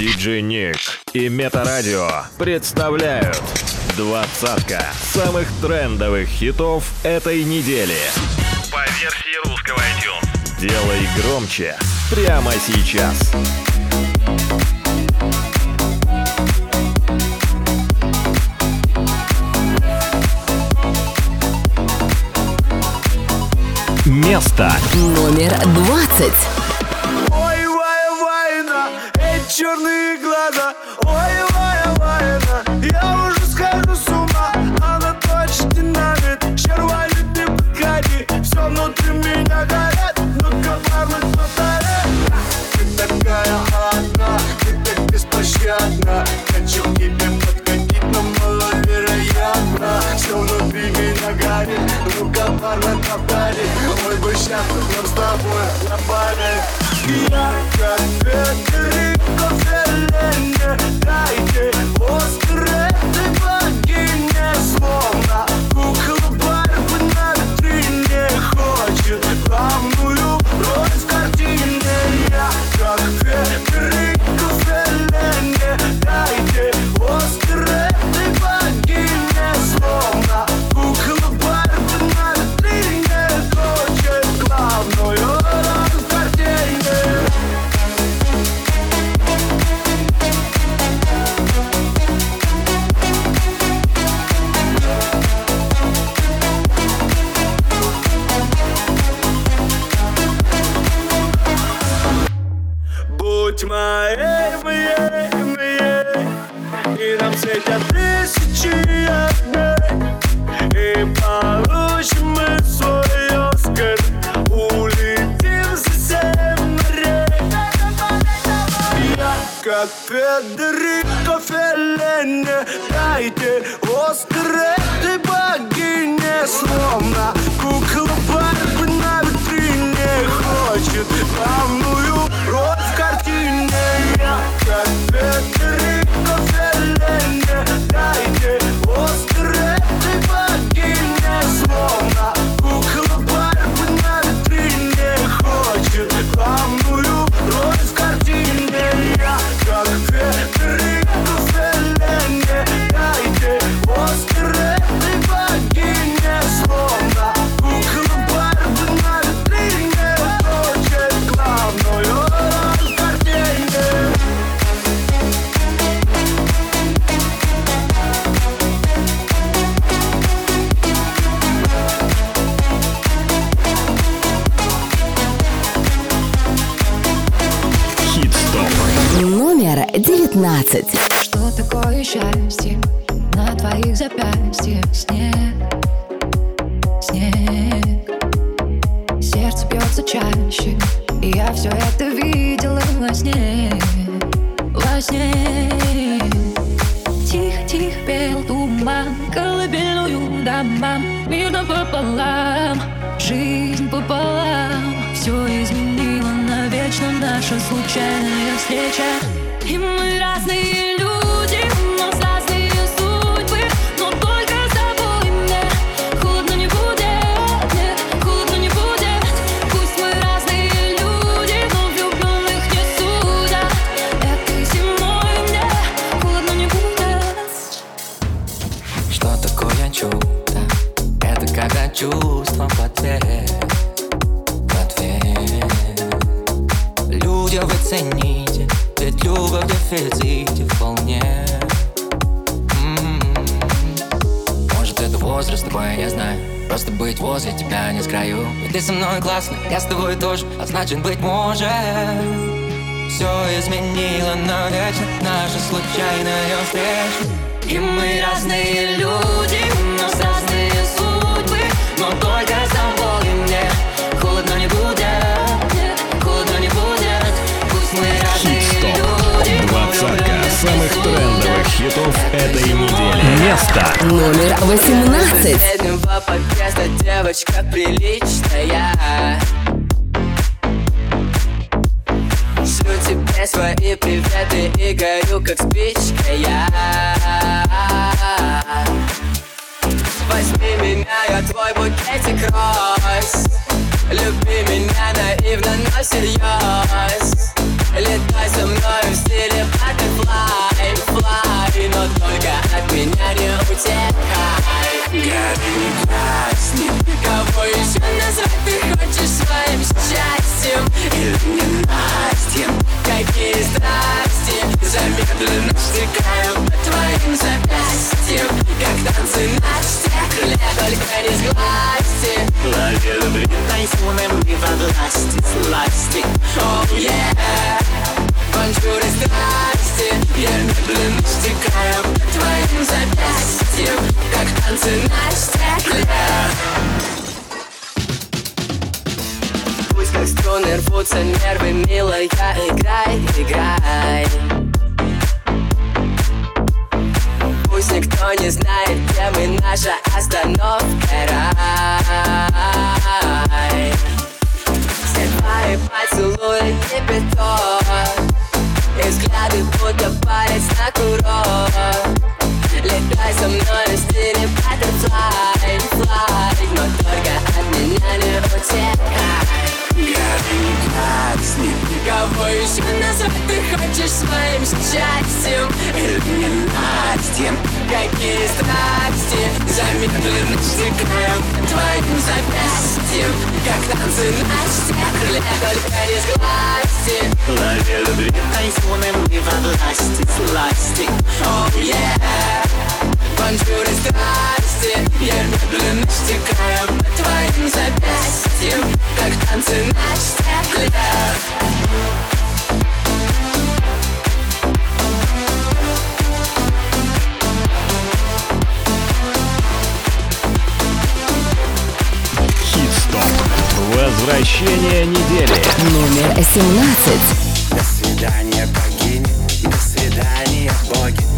Диджей Ник и Метарадио представляют двадцатка самых трендовых хитов этой недели. По версии русского iTunes. Делай громче прямо сейчас. Место номер двадцать. сейчас идем с тобой на память. Я как ветер, но зеленее Дайте нам светят тысячи огней И получим мы свой Оскар Улетим за семь морей Я как Федерико Феллене Дайте Оскар этой богине. Словно кукла Барби на витрине Хочет. Помочь shot. место. Номер 18. Среднего подъезда девочка приличная. Шлю тебе свои приветы и горю, как спичка я. Возьми меня, я твой букетик роз. Люби меня наивно, но всерьез. Летай со мной в стиле меня не утекай Гори, красни Кого еще назвать ты хочешь своим счастьем? Или ненастьем? Какие страсти? Замедленно стекаю по твоим запястьям. Как танцы на стекле Только не сглазьте. Лови любви тайфуном и во власти сласти Oh yeah. Бонжур страсти Я медленно стекаю по твоим запястьям Как танцы на стекле. Пусть как струны рвутся нервы, милая, играй, играй. Пусть никто не знает, где мы, наша остановка рай. Все твои поцелуи кипяток И взгляды будто палец на курок. Летай со мной в стиле butterfly, fly. Но только от меня не утекай красный Кого еще назвать ты хочешь своим счастьем Или ненастьем Какие страсти Замедленно стекают твоим запястьем Как танцы на стекле Только не сглазьте Лови любви тайфуном и во власти сласти Oh yeah И страсти Я медленно стекаю по твоим запястьям Как танцы на стекле. Возвращение недели. Номер 17. До свидания, богини, до свидания, боги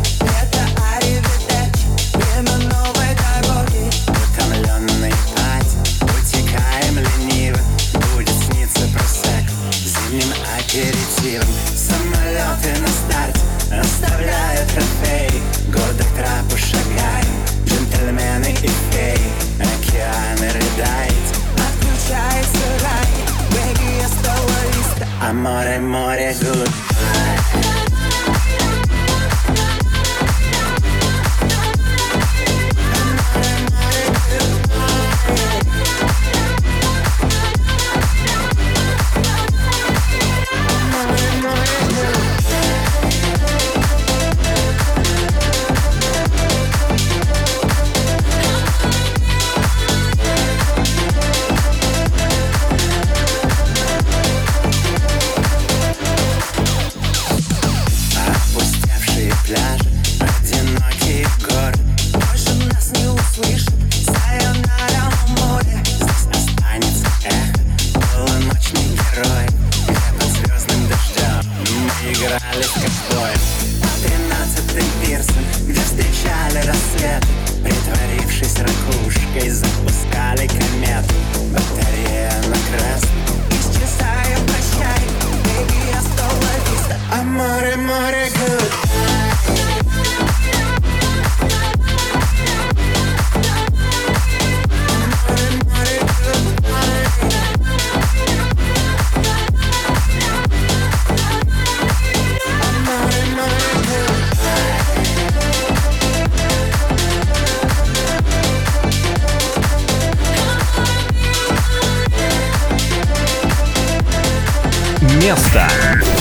Место.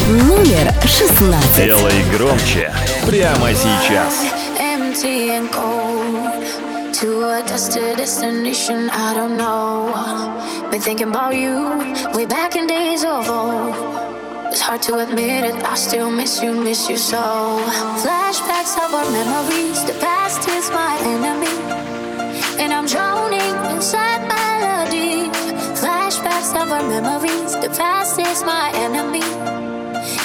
Номер 16. Делай громче. Прямо сейчас. empty and cold to a destination I don't know. Been thinking about you way back in days of old. It's hard to admit it, I still miss you, miss you so. Flashbacks of our memories, the past is my enemy, and I'm drowning inside. Of our memories, the past is my enemy.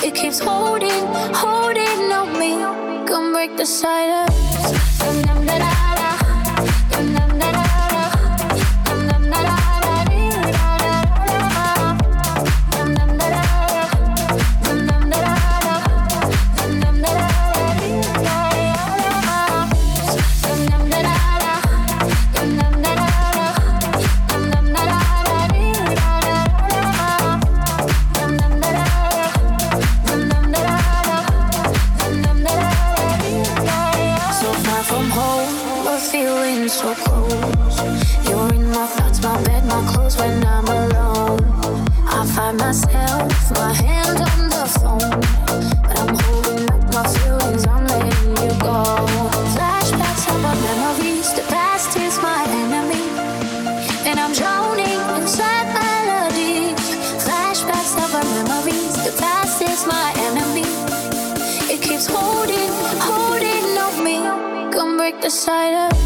It keeps holding, holding on me. Come break the silence. the sight of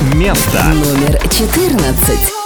Место. Номер 14.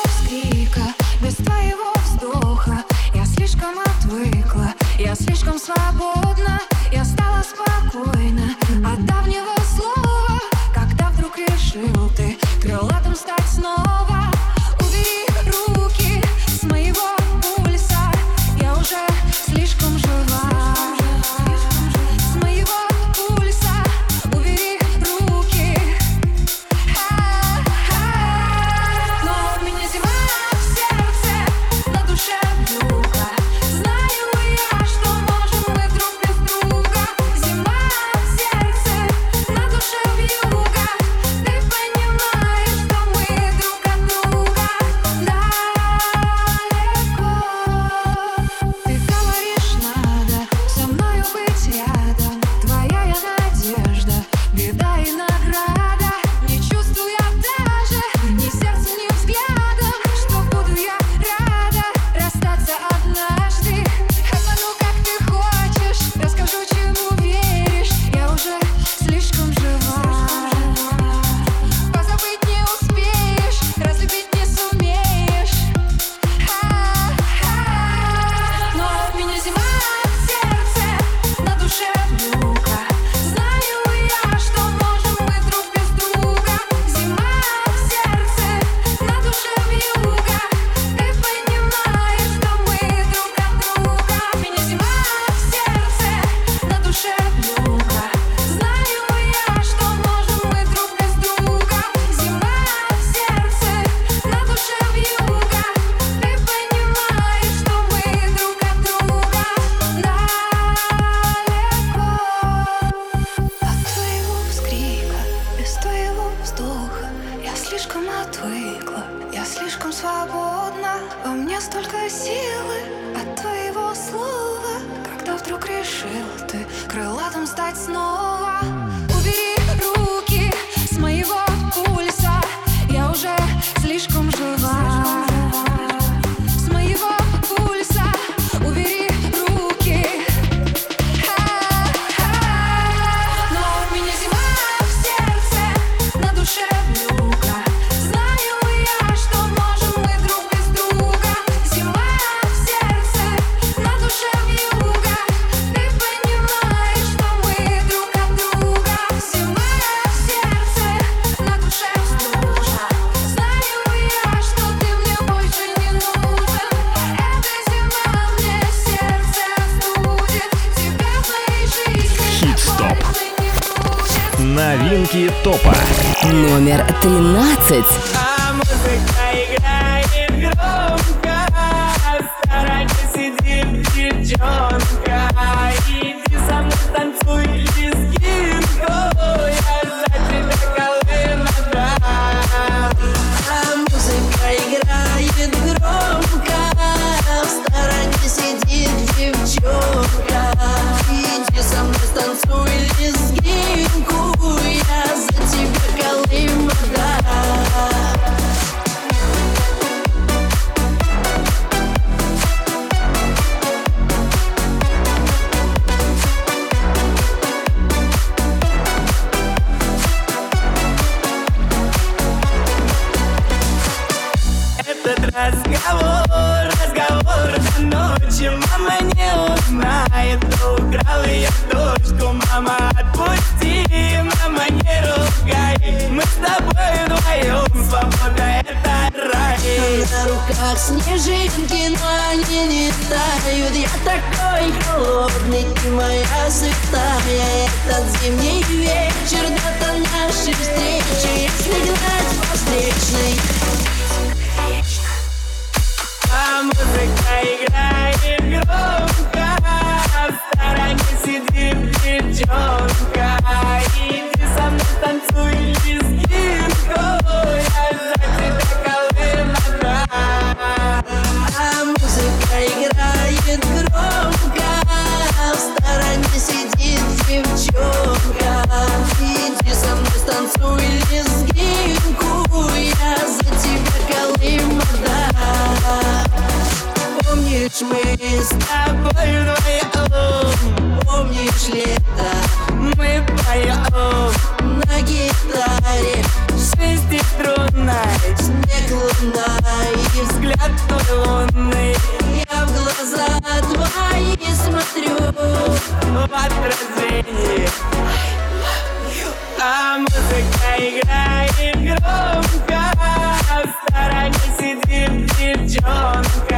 над зимней Мы с тобой вдвоем Помнишь лето? Мы поем на гитаре. Шестиструнной Снег, луна и взгляд твой лунный. Я в глаза твои смотрю. В отражении а музыка играет громко, в стороне сидит девчонка.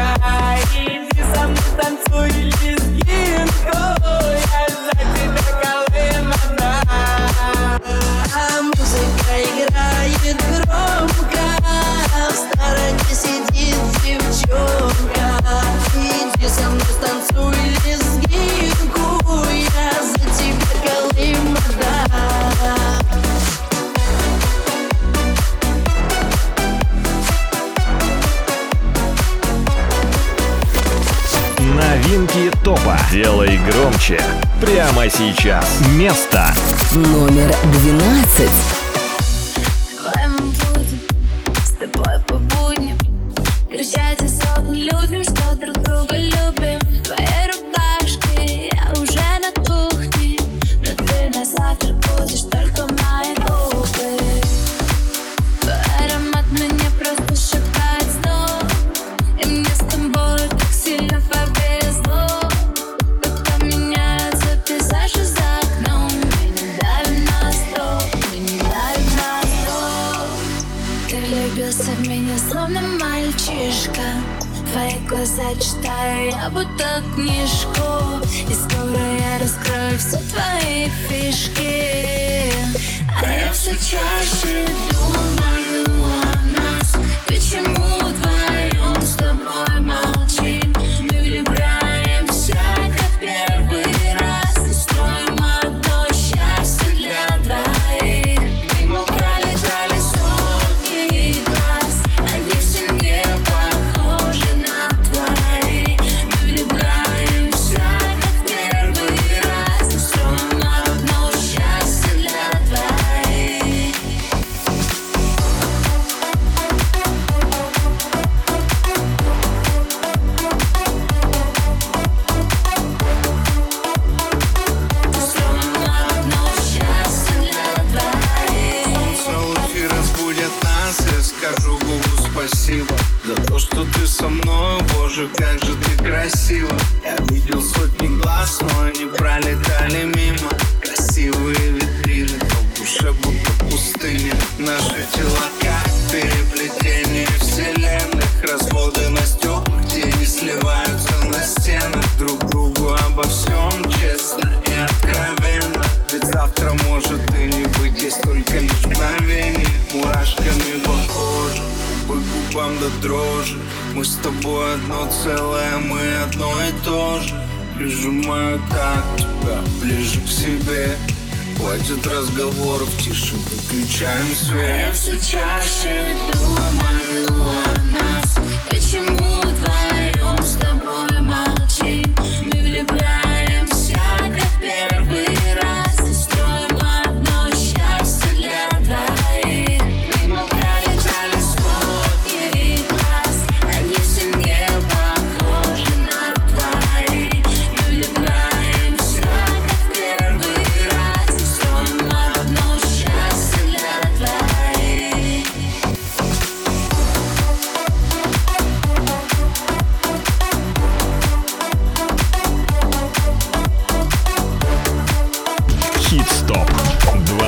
сейчас место номер двенадцать.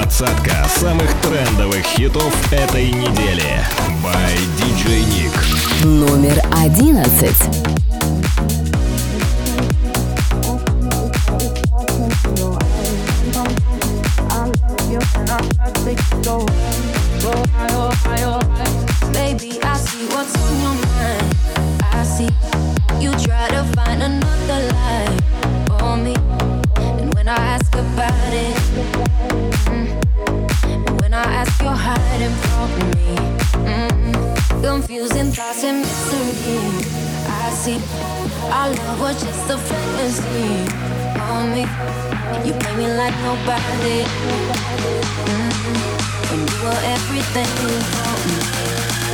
Двадцатка самых трендовых хитов этой недели. By DJ Nick. Номер одиннадцать. Confusing thoughts and mystery. I see our love was just a fantasy for me. You play me like nobody. Mm, when you were everything You shot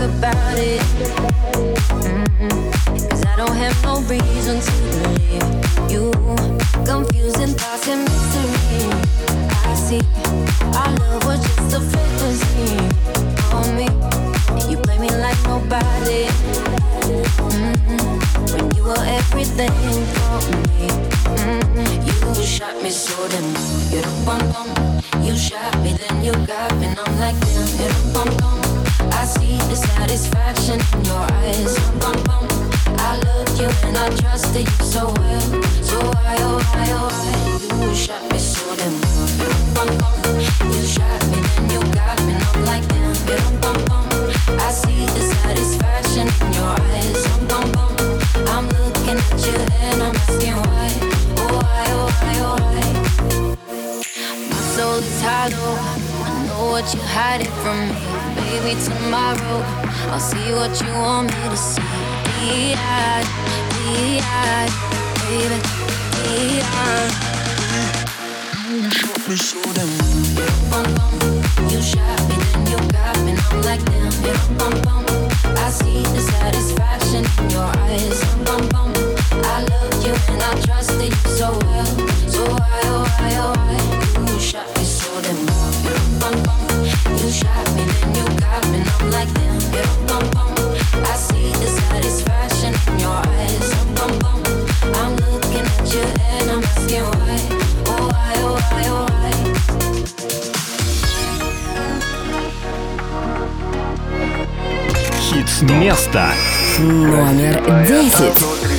about it. Cause I don't have no reason to believe you. Confusing thoughts and mystery. I see. Our love was just a fantasy on me. You play me like nobody. When you were everything for me. You shot me so then you shot me then you got me and I'm like damn you don't see the satisfaction in your eyes. I you and I trusted you so well. So why oh why oh why you shot me so then you shot me then you got me and like damn. I see the satisfaction in your eyes. I'm looking at you and I'm asking why. Oh why, oh why, oh why? My soul is hollow. I know what you're hiding from me. Baby, tomorrow I'll see what you want me to see. Be-eyed, be-eyed, baby, be-eyed. You shot me so damn. You shot me, then you got me. I'm like damn, bum bum. I see the satisfaction in your eyes. Bum bum, I loved you and I trusted you so well. So why, oh why, oh why? You shot me so damn. Хит-стоп. Место. Номер десять.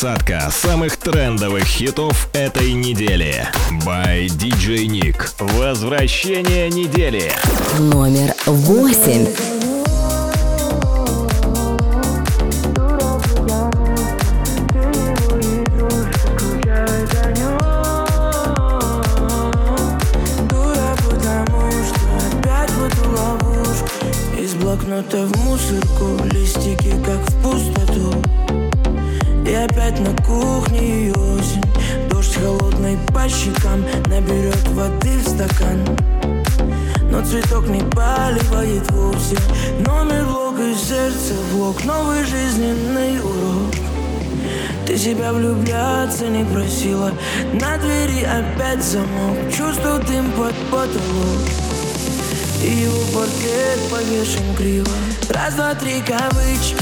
Двадцатка самых трендовых хитов этой недели. By DJ Nick. Возвращение недели. Номер восемь. Блокнота в мусорку Листики как в пустоту И опять на кухне и осень. Дождь холодный по щекам Наберет воды в стакан. Но цветок не поливает вовсе. Номер блок из сердца Блок. Новый жизненный урок. Ты себя влюбляться не просила. На двери опять замок. Чувствую дым под потолок И его портрет повешен криво Раз, два, три кавычки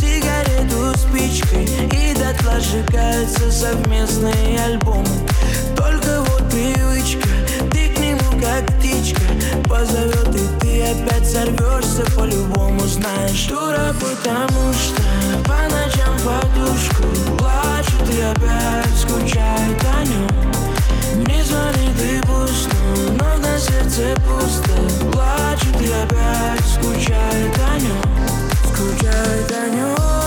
Сигарету спичкой И дотла сжигаются совместные альбомы. Только вот привычка Ты к нему как птичка. Позовет и ты опять сорвешься по-любому Знаешь, дура, потому что По ночам подушку Плачет и опять скучает о нем Не звонит и на сердце пусто Плачет и опять скучает о нем Скучает о нем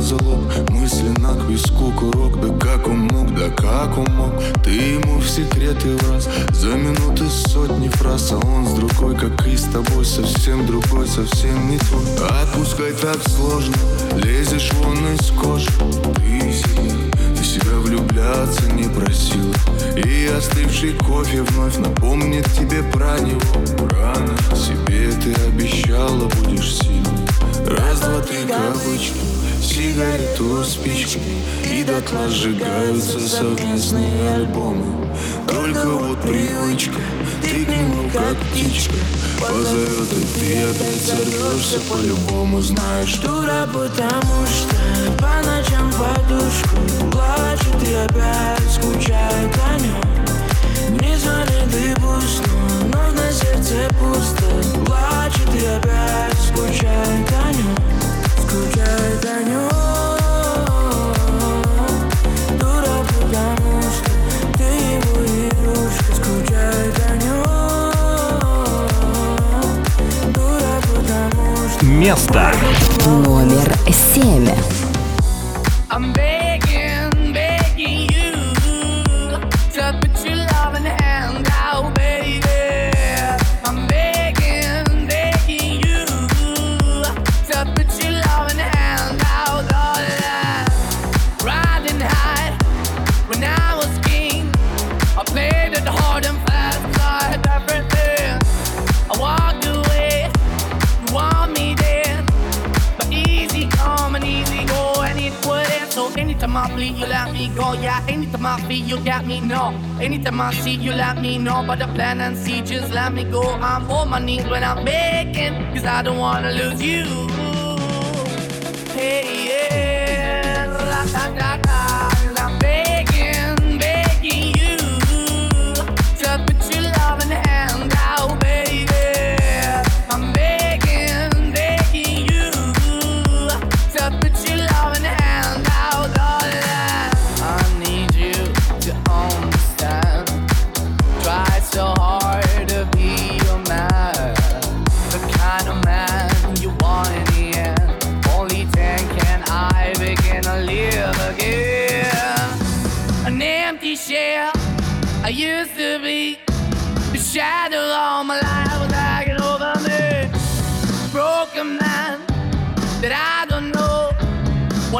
Залог Мысленно к виску курок Да как он мог, да как он мог? Ты ему в секреты в раз За минуты сотни фраз А он с другой, как и с тобой Совсем другой, совсем не твой. Отпускай так сложно Лезешь вон из кожи. Ты ты себя влюбляться не просила. И остывший кофе вновь напомнит тебе про него. Рано себе ты обещала будешь сильной. Раз, два, три кавычки Сигарету спички И дотла сжигаются совместные альбомы. Только вот привычка Ты к нему как птичка. Позовет и ты опять сорвешься по-любому Знаешь, Дура, потому что по ночам подушку Плачет и опять скучает о нем Не звонит и пусто, но на сердце пусто. Плачет и опять скучает о нем Скучает о нем Дура, потому что ты его игрушка Скучает о нем Дура, потому что Место. Номер семь. Go. Yeah, anytime I feel, you got me. No, anytime I see, you let me know. But the plan and see, just let me go. I'm on my knees when I'm begging, cause I don't wanna lose you. Hey, yeah, ra-ta-ta-ta. I'm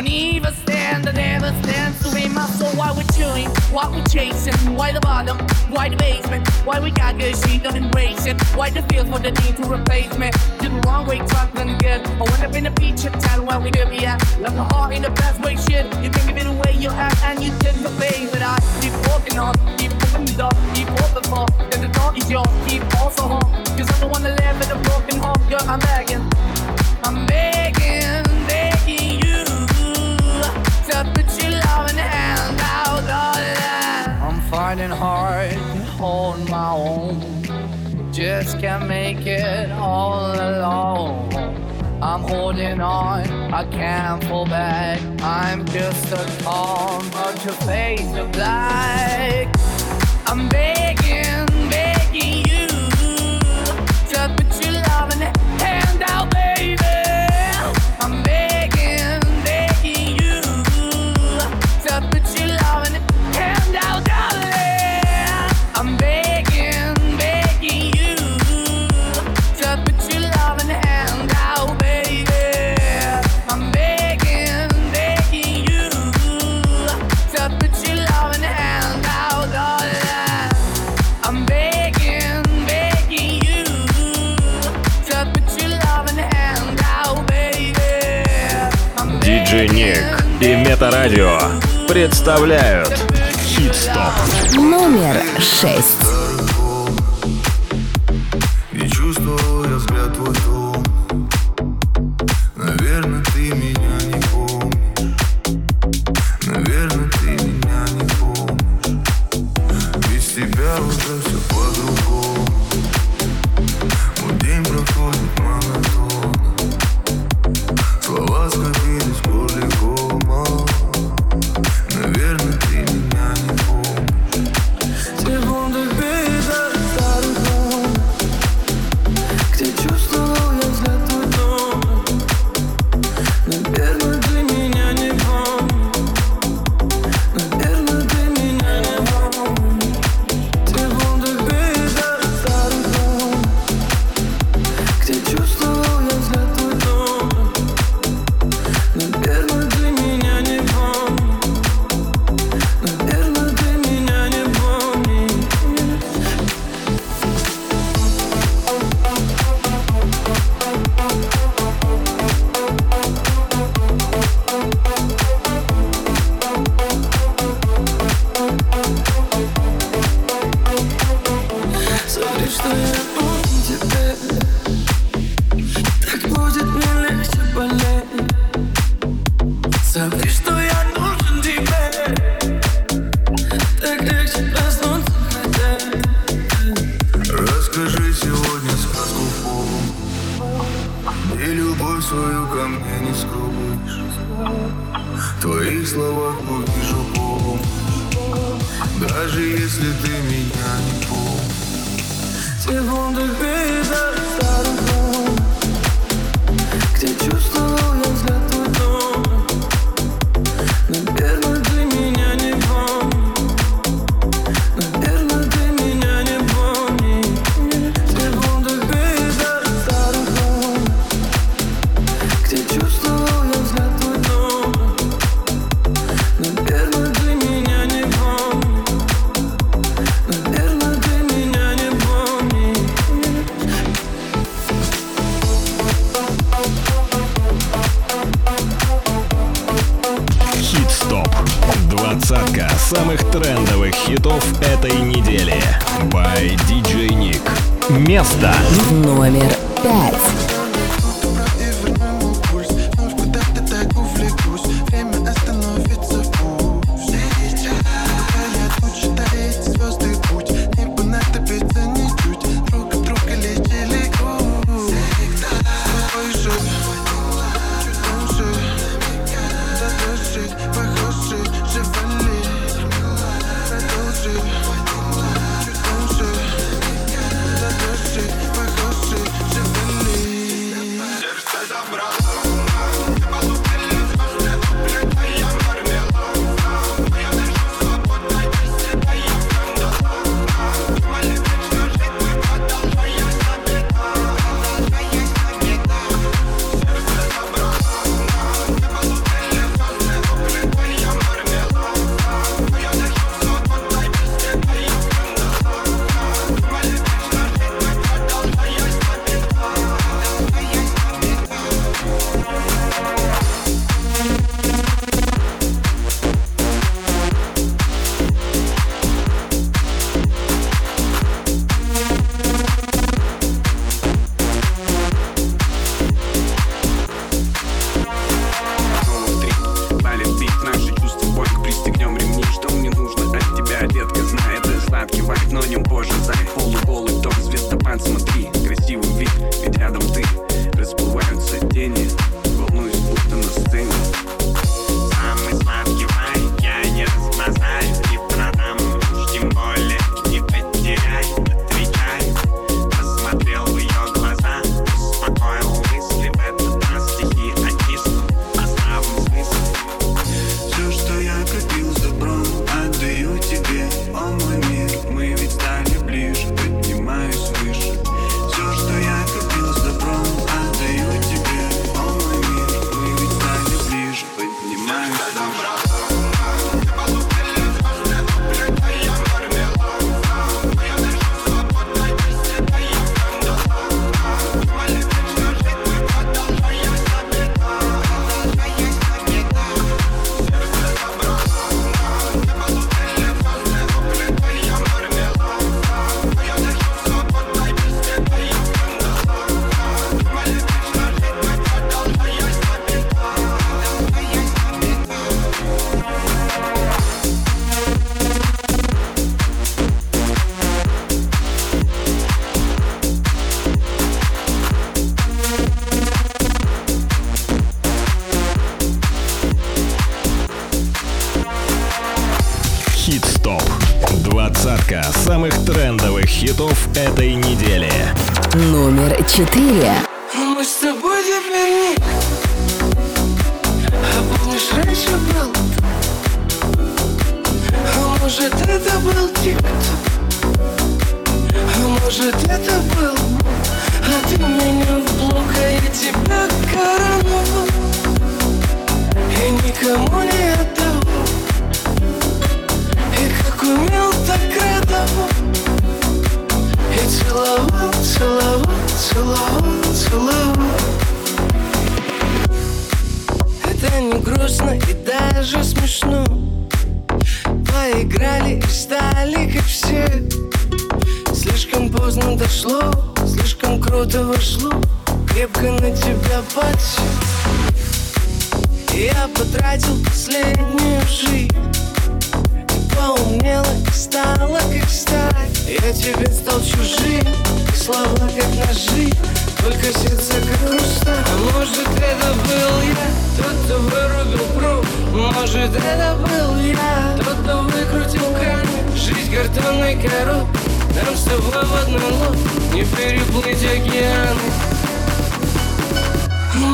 Won't even stand, I never stand to be my soul. Why we chewing? Why we chasing? Why the bottom? Why the basement? Why we got good, she don't embrace it? Why the feel for the need to replace me? Did the wrong way, trying to good. I went up in the feature town where we could be at. Left my heart in the best way, shit. You think of it the way you act and you tend to play, but I keep walking on, keep moving the door, keep open for. Then the door is yours, keep also home. Cause I don't wanna live in a broken home, girl, I'm begging. I'm begging, up, but loving hand out all that. I'm fighting hard to hold my own. Just can't make it all alone. I'm holding on, I can't fall back. I'm just a calm but your face of black. I'm begging, begging. Диджи Ник и Метарадио представляют Хит-стоп. Номер шесть.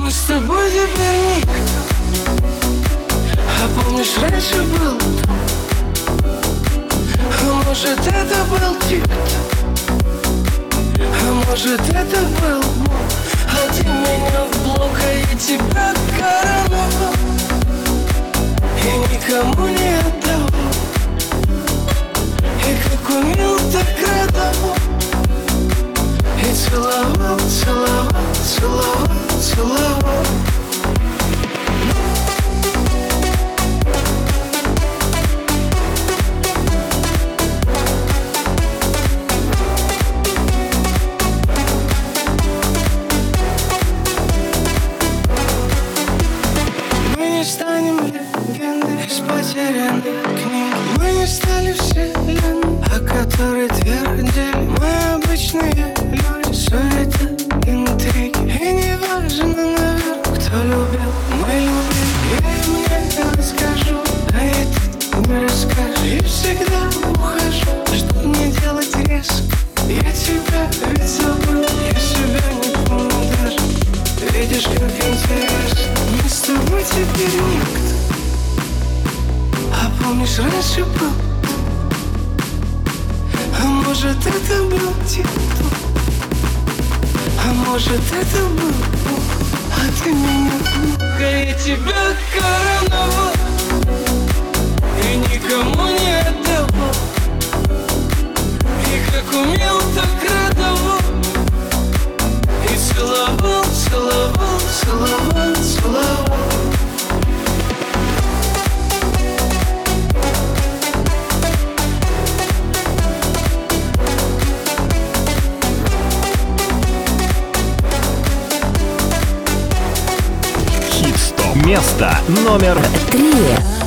мы с тобой теперь никто А помнишь, раньше был А может, это был тик А может, это был А ты меня в блок, а я тебя короновал И никому не отдал И как умел, так радовал И целовал, целовал, целовал. till I walk верникт А помнишь, раньше был? А может, это был тепло А может, это был Бог А ты меня Да я тебя короновал. И никому не отдавал. И как умел, так радовал. И целовал, целовал, целовал, целовал. место номер три.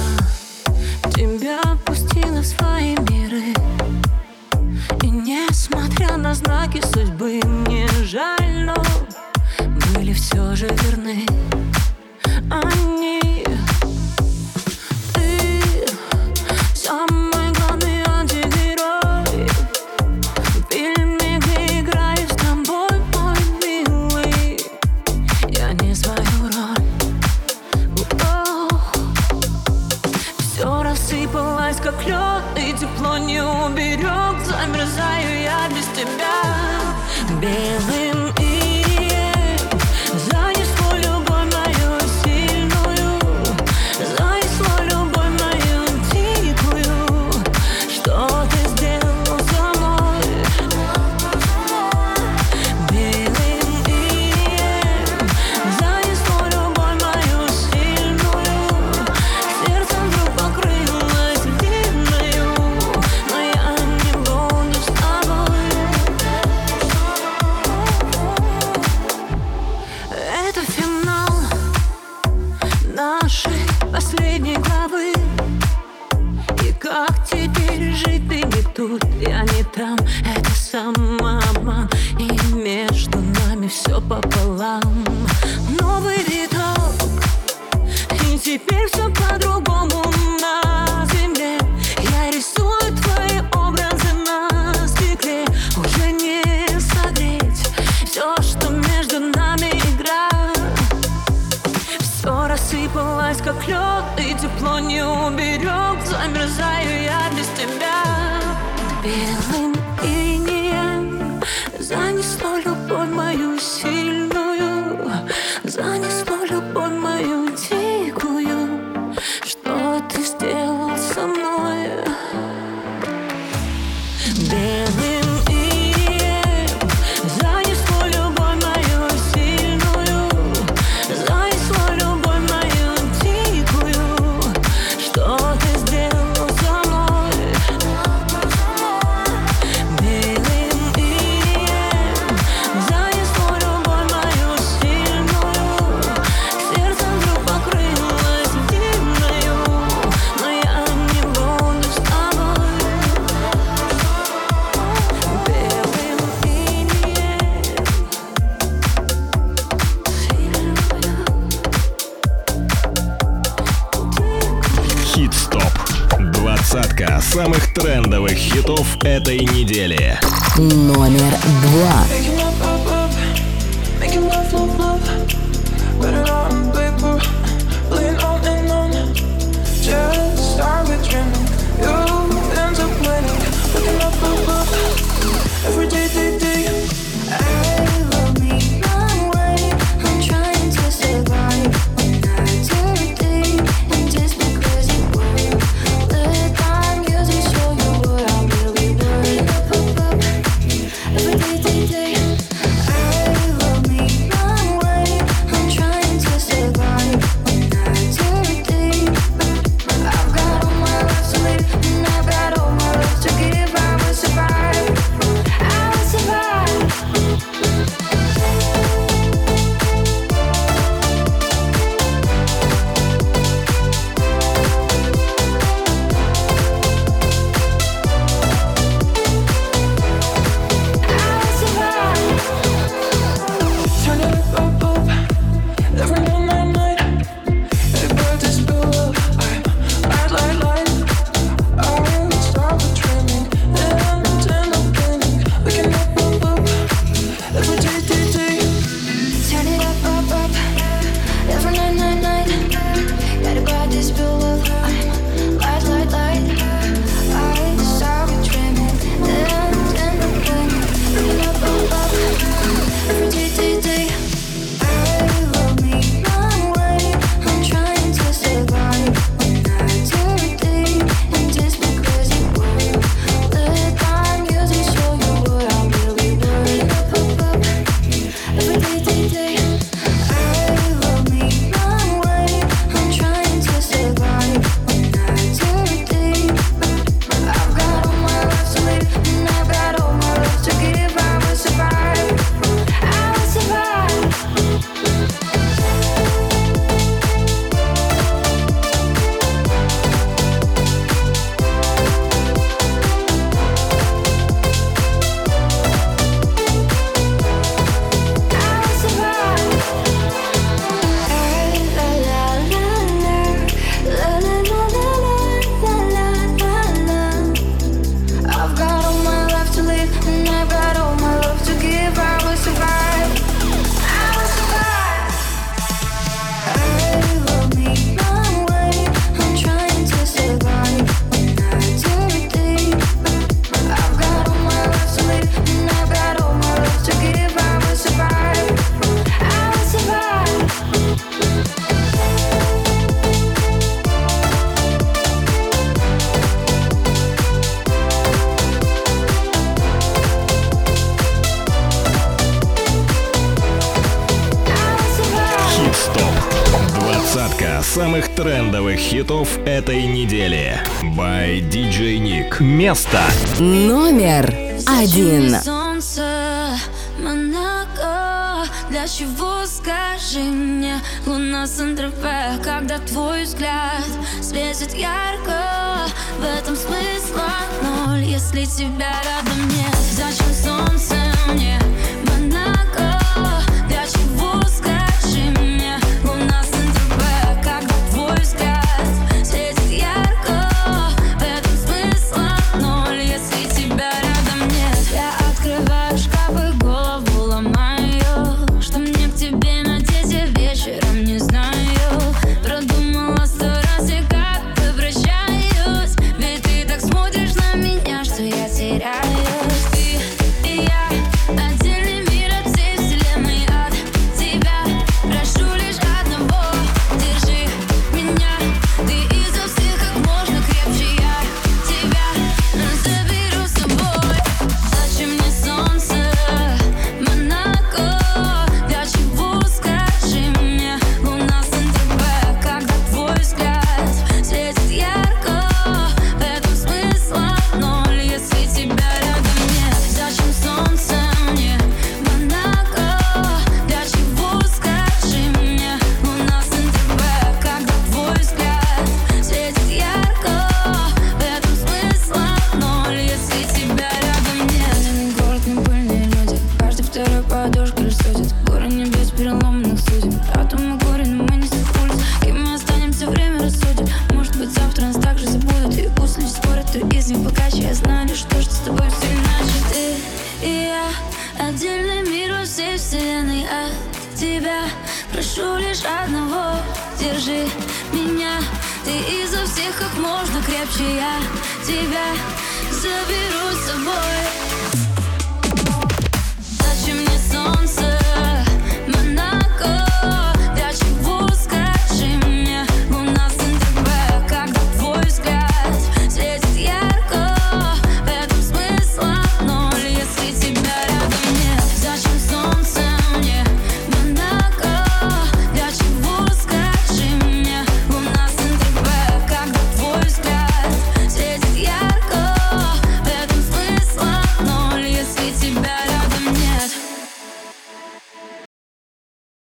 хитов этой недели. By DJ Nick. Место номер один. Солнце, Монако, для чего скажи мне Луна Сандропе, когда твой взгляд Светит ярко, в этом смысла ноль Если тебя рядом нет